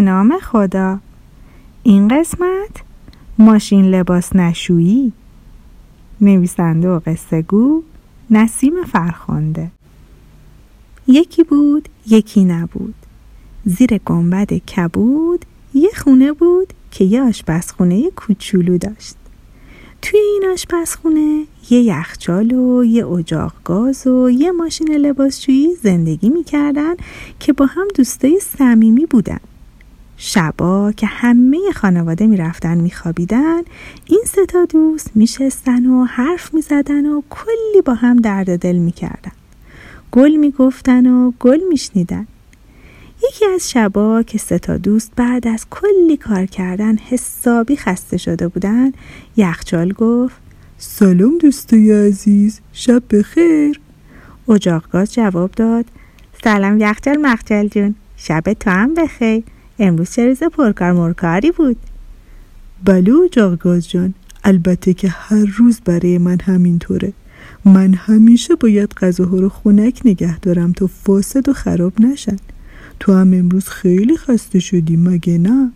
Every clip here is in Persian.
نام خدا. این قسمت ماشین لباس نشویی. نویسنده و قصه گو نسیم فرخنده. یکی بود یکی نبود. زیر گنبد کبود یه خونه بود که یه آشپزخونه کوچولو داشت. توی این آشپزخونه یه یخچال و یه اجاق گاز و یه ماشین لباسشویی زندگی می‌کردن که با هم دوستای صمیمی بودن. شبا که همه خانواده می‌رفتن میخوابیدن این سه تا دوست میشستن و حرف می‌زدن و کلی با هم درد دل می‌کردن. گل می‌گفتن و گل میشنیدن. یکی از شبا که سه دوست بعد از کلی کار کردن حسابی خسته شده بودن یخچال گفت سلام دوستای عزیز شب بخیر. اجاق جواب داد سلام یخچال مخچال جون شب تو هم بخیر. امروز چه روز پرکار مرکاری بود؟ بله اجاق جان البته که هر روز برای من همینطوره. من همیشه باید غذاها رو خونک نگه دارم تا فاسد و خراب نشن. تو هم امروز خیلی خسته شدی مگه نه؟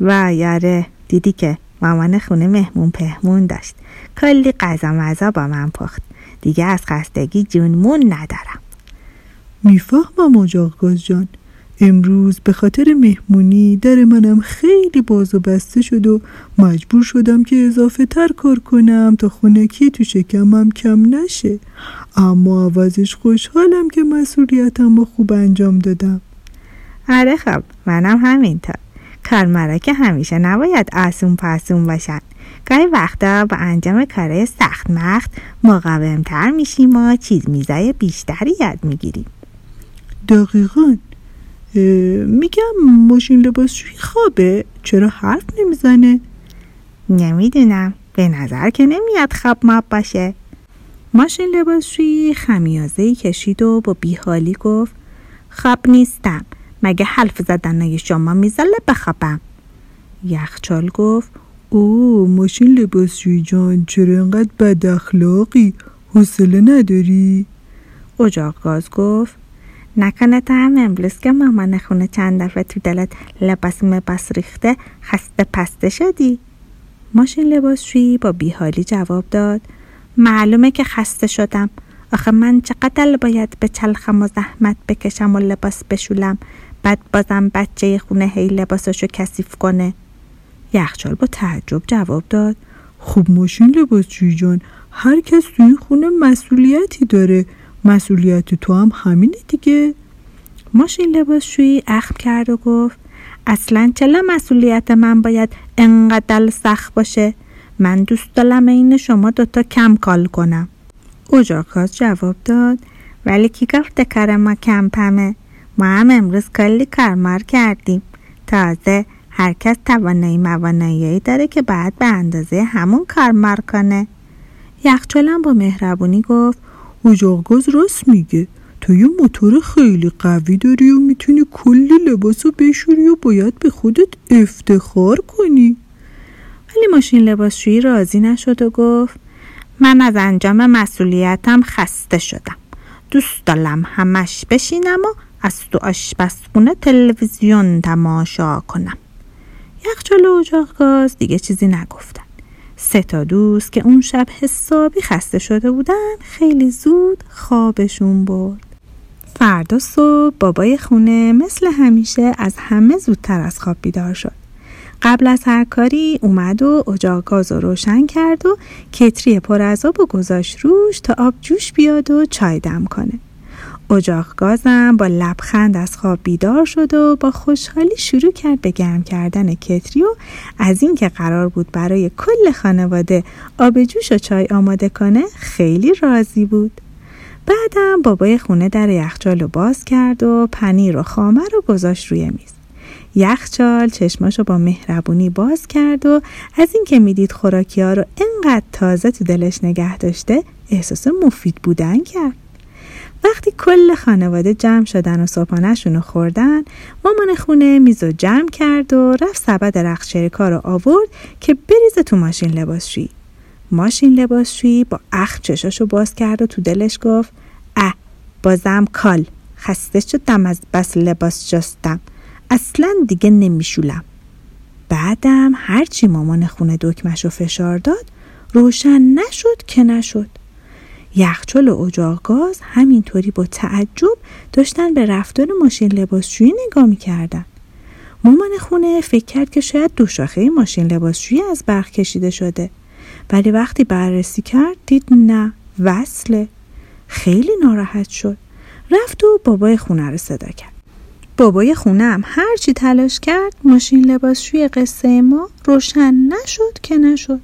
و یاره دیدی که مامان خونه مهمون پهمون داشت. کلی غذا مزا با من پخت. دیگه از خستگی جونمون ندارم. می‌فهمم اجاق جان. امروز به خاطر مهمونی در منم خیلی باز و بسته شد و مجبور شدم که اضافه تر کار کنم تا خونکی تو شکمم کم نشه. اما عوضش خوشحالم که مسئولیتم رو خوب انجام دادم. آره خب منم همینطور. کارمرا همیشه نباید آسون پاسون باشن. گاهی وقتا با انجام کارهای سخت مخت مقاومتر میشیم و چیز میزای بیشتری یاد می‌گیریم. دقیقا. میگم ماشین لباسشویی خوابه. چرا حرف نمی‌زنه؟ نمی‌دونم. به نظر که نمیاد خواب ماب باشه. ماشین لباسشویی خمیازه کشید و با بیحالی گفت خواب نیستم. مگه حرف زدن شما میزله بخوابم؟ یخچال گفت او ماشین لباسشویی جان چرا انقدر بد اخلاقی؟ حوصله نداری؟ اجاق گاز گفت نکنه تا هم امروز که مامان خونه چند دفعه تو دلت لباس مباس ریخته خسته پسته شدی؟ ماشین لباسشویی با بیحالی جواب داد. معلومه که خسته شدم. آخه من چقدر باید به چلخم و زحمت بکشم و لباس بشولم بعد بازم بچه خونه هی لباسشو کثیف کنه. یخچال با تعجب جواب داد. خوب ماشین لباسشویی جان؟ هر کس تو این خونه مسئولیتی داره. مسئولیت تو هم همینه دیگه. ماشین لباسشویی اخم کرد و گفت اصلا چلا مسئولیت من باید انقدر سخت باشه؟ من دوست دارم این شما دوتا کم کال کنم. اجاکاز جواب داد ولی کی گفته کار ما کم پمه؟ ما هم امروز کلی کارمار کردیم. تازه هر کس توانایی موانایی داره که بعد به اندازه همون کارمار کنه. یخچالم با مهربونی گفت اجاق راست میگه. تو یه موتور خیلی قوی داری و می‌تونی کلی لباس رو بشوری و باید به خودت افتخار کنی. ولی ماشین لباسشویی راضی نشد و گفت من از انجام مسئولیتم خسته شدم. دوست دارم همش بشینم و از تو آشپزخونه تلویزیون تماشا کنم. یخچال و گاز دیگه چیزی نگفتن سه تا دوست که اون شب حسابی خسته شده بودن خیلی زود خوابشون برد. فردا صبح بابای خونه مثل همیشه از همه زودتر از خواب بیدار شد. قبل از هر کاری اومد و اجاق گاز رو روشن کرد و کتری پر از آب و گذاشت روش تا آب جوش بیاد و چای دم کنه. اجاق گازم با لبخند از خواب بیدار شد و با خوشحالی شروع کرد به گرم کردن کتری و از اینکه قرار بود برای کل خانواده آب جوش و چای آماده کنه خیلی راضی بود. بعدم بابای خونه در یخچال رو باز کرد و پنیر و خامه رو گذاشت روی میز. یخچال چشماشو با مهربونی باز کرد و از اینکه می‌دید خوراکی ها رو انقدر تازه تو دلش نگه داشته احساس مفید بودن کرد. وقتی کل خانواده جمع شدن و صبحانهشون رو خوردن مامان خونه میزو جمع کرد و رفت سبد رخچریکا رو آورد که بریزه تو ماشین لباسشویی ماشین لباسشویی با اخ چشاشو باز کرد و تو دلش گفت اه بازم کال. خسته شدم از بس لباس جستم. اصلا دیگه نمیشولم. بعدم هرچی مامان خونه دکمش و فشار داد روشن نشد که نشد. یخچال و اجاق گاز همینطوری با تعجب داشتن به رفتار ماشین لباسشویی نگاه می‌کردن. مامان خونه فکر کرد که شاید دو شاخه ماشین لباسشویی از برق کشیده شده. ولی وقتی بررسی کرد دید نه وصله. خیلی ناراحت شد. رفت و بابای خونه رو صدا کرد. بابای خونه هم هرچی تلاش کرد ماشین لباسشوی قصه ما روشن نشد که نشد.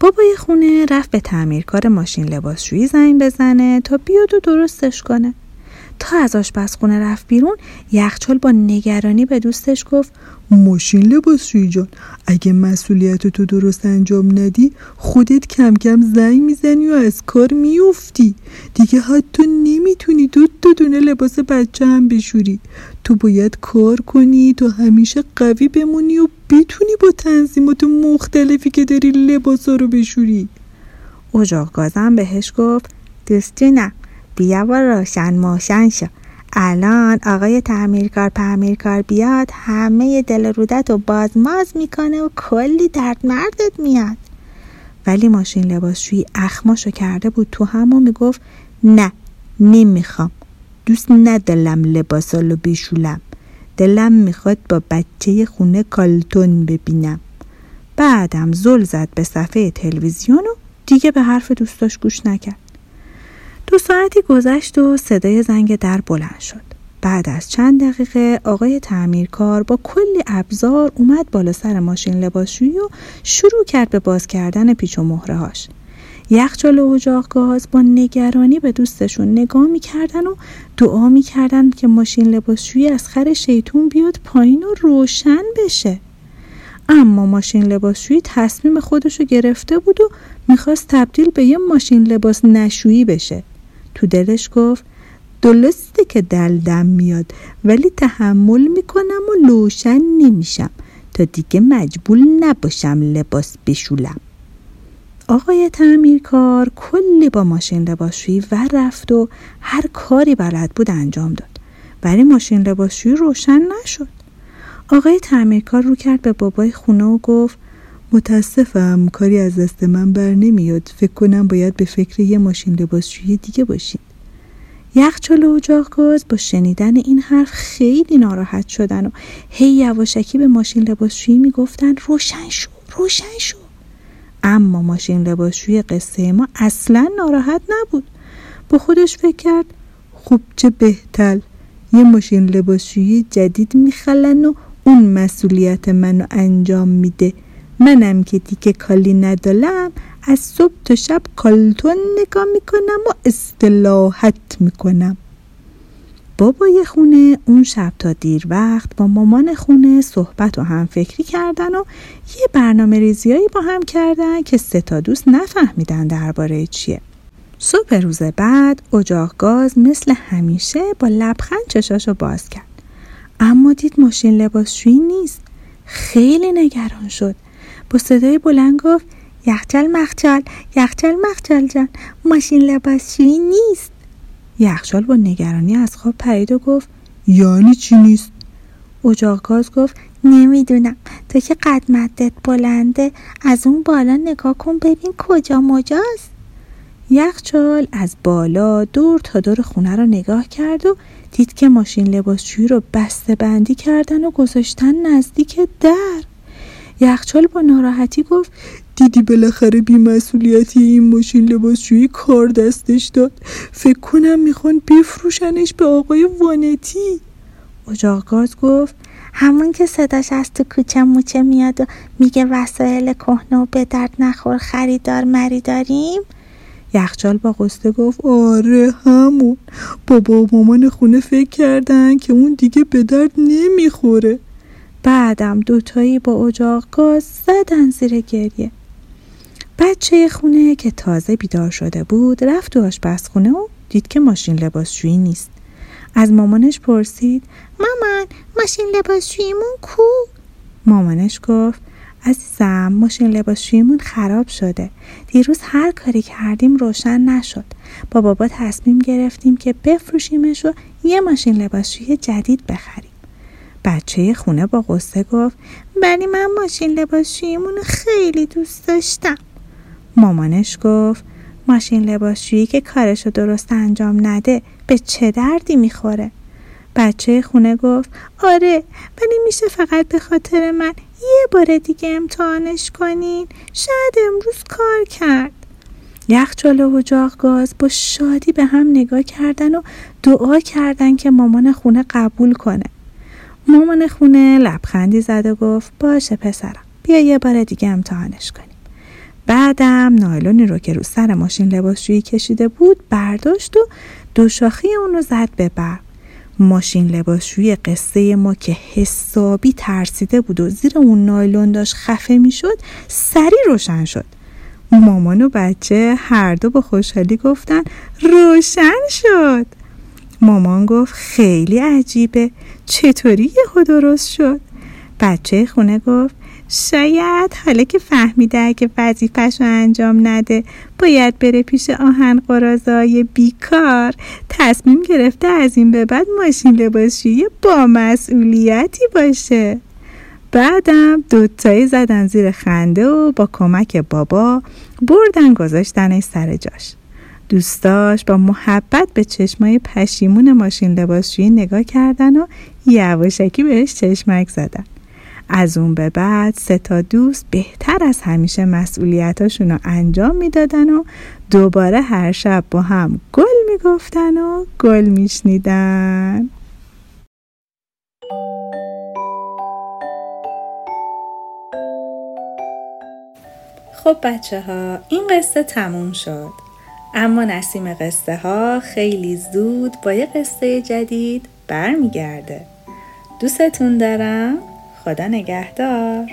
بابای خونه رفت به تعمیرکار ماشین لباسشویی زنگ بزنه تا بیاد و درستش کنه. تا از آشپزخونه رفت بیرون یخچال با نگرانی به دوستش گفت ماشین لباسشویی جان اگه مسئولیت تو درست انجام ندی خودت کم کم زنگ می‌زنی و از کار میافتی. دیگه حتی نمی‌تونی دو تا دونه لباس بچه هم بشوری. تو باید کار کنی تا همیشه قوی بمونی و بتونی با تنظیمات مختلفی که داری لباسا رو بشوری. اجاق گازم بهش گفت دوستونم بیا و روشن ماشن شو. الان آقای تعمیرکار تعمیرکار بیاد همه دل رودت و بازماز می‌کنه و کلی درد مردت میاد. ولی ماشین لباسشویی اخماشو کرده بود تو همو می‌گفت نه نمی‌خوام. دوست ندلم لباسالو بشولم دلم می‌خواد با بچه خونه کالتون ببینم. بعدم زل زد به صفحه تلویزیون و دیگه به حرف دوستاش گوش نکرد. ساعتی گذشت و صدای زنگ در بلند شد. بعد از چند دقیقه آقای تعمیرکار با کلی ابزار اومد بالا سر ماشین لباسشویی و شروع کرد به باز کردن پیچ و مهره هاش. یخچال و اجاق گاز با نگرانی به دوستشون نگاه می‌کردن و دعا می‌کردن که ماشین لباسشویی از خر شیطون بیاد پایین و روشن بشه. اما ماشین لباسشویی تصمیم خودشو گرفته بود و می‌خواست تبدیل به یه ماشین لباس نشویی بشه. تو دلش گفت درسته که دلدم میاد ولی تحمل می‌کنم و لوشن نمیشم. تا دیگه مجبور نباشم لباس بشولم. آقای تعمیرکار کلی با ماشین لباسشویی و رفت و هر کاری بلد بود انجام داد. ولی ماشین لباسشویی روشن نشد. آقای تعمیرکار رو کرد به بابای خونه و گفت متاسفم کاری از دست من بر نمیاد. فکر کنم باید به فکر یه ماشین لباسشویی دیگه باشید یخچال و اجاق گاز با شنیدن این حرف خیلی ناراحت شدن و هی یواشکی به ماشین لباسشویی می‌گفتن روشن شو روشن شو. اما ماشین لباسشویی قصه ما اصلا ناراحت نبود. با خودش فکر کرد خوب چه بهتر یه ماشین لباسشویی جدید میخلن و اون مسئولیت منو انجام میده. منم که دیگه کالی ندالم از صبح تا شب کالتون نگاه می‌کنم و استلاحت می‌کنم. بابای خونه اون شب تا دیر وقت با مامان خونه صحبت و هم فکری کردن و یه برنامه ریزیایی با هم کردن که سه تا دوست نفهمیدن درباره چیه. صبح روز بعد اجاق گاز مثل همیشه با لبخند چشاشو باز کرد. اما دید ماشین لباسشویی نیست. خیلی نگران شد. با صدای بلند گفت یخچال مخچال یخچال مخچال جان ماشین لباسشویی نیست. یخچال با نگرانی از خواب پرید و گفت یعنی چی نیست؟ اجاق گاز گفت نمی‌دونم تو که قدمتت بلنده از اون بالا نگاه کن ببین کجا مجاست. یخچال از بالا دور تا دور خونه رو نگاه کرد و دید که ماشین لباسشویی رو بسته بندی کردن و گذاشتن نزدیک در یخچال با ناراحتی گفت دیدی بالاخره بیمسئولیتی این ماشین لباسشویی کار دستش داد. فکر کنم می‌خوان بفروشنش به آقای وانتی. اجاق گاز گفت همون که صداش از تو کوچه موچه میاد و میگه وسایل کهنه و به درد نخور خریدار مری داریم یخچال با قصه گفت آره همون. بابا و مامان خونه فکر کردن که اون دیگه به درد نمی‌خوره. بعدم دوتایی با اجاق گاز زدن زیر گریه. بچه خونه که تازه بیدار شده بود رفت تو آشپزخونه و دید که ماشین لباسشویی نیست. از مامانش پرسید مامان ماشین لباسشوییمون کو؟ مامانش گفت عزیزم ماشین لباسشوییمون خراب شده. دیروز هر کاری کردیم روشن نشد. با بابا تصمیم گرفتیم که بفروشیمش و یه ماشین لباسشویی جدید بخریم. بچه خونه با قصه گفت ولی من ماشین لباسشوییمون خیلی دوست داشتم. مامانش گفت ماشین لباسشویی که کارشو درست انجام نده به چه دردی می‌خوره؟ بچه خونه گفت آره ولی میشه فقط به خاطر من یه بار دیگه امتحانش کنین شاید امروز کار کرد. یخچال و اجاق گاز با شادی به هم نگاه کردن و دعا کردن که مامان خونه قبول کنه. مامان خونه لبخندی زد و گفت باشه پسرم بیا یه بار دیگه امتحانش کنیم. بعدم نایلونی رو که رو سر ماشین لباسشویی کشیده بود برداشت و دو شاخی اونو زد به برق ماشین لباسشویی قصه ما که حسابی ترسیده بود و زیر اون نایلون داشت خفه می‌شد سری روشن شد. مامان و بچه هر دو با خوشحالی گفتن روشن شد. مامان گفت خیلی عجیبه. چطوری یهو درست شد؟ بچه خونه گفت شاید حالا که فهمیده اگه وظیفش رو انجام نده باید بره پیش آهن قرازای بیکار. تصمیم گرفته از این به بعد ماشین لباسشویی با مسئولیتی باشه. بعدم دوتایی زدن زیر خنده و با کمک بابا بردن گذاشتنش سر جاش. دوستاش با محبت به چشمای پشیمون ماشین لباسشویی نگاه کردن و یواشکی بهش چشمک زدن از اون به بعد سه تا دوست بهتر از همیشه مسئولیتاشون رو انجام می‌دادن و دوباره هر شب با هم گل می‌گفتن و گل میشنیدن. خب بچه ها این قصه تموم شد. اما نسیم قصه ها خیلی زود با یه قصه جدید برمیگرده. دوستتون دارم. خدا نگهدار.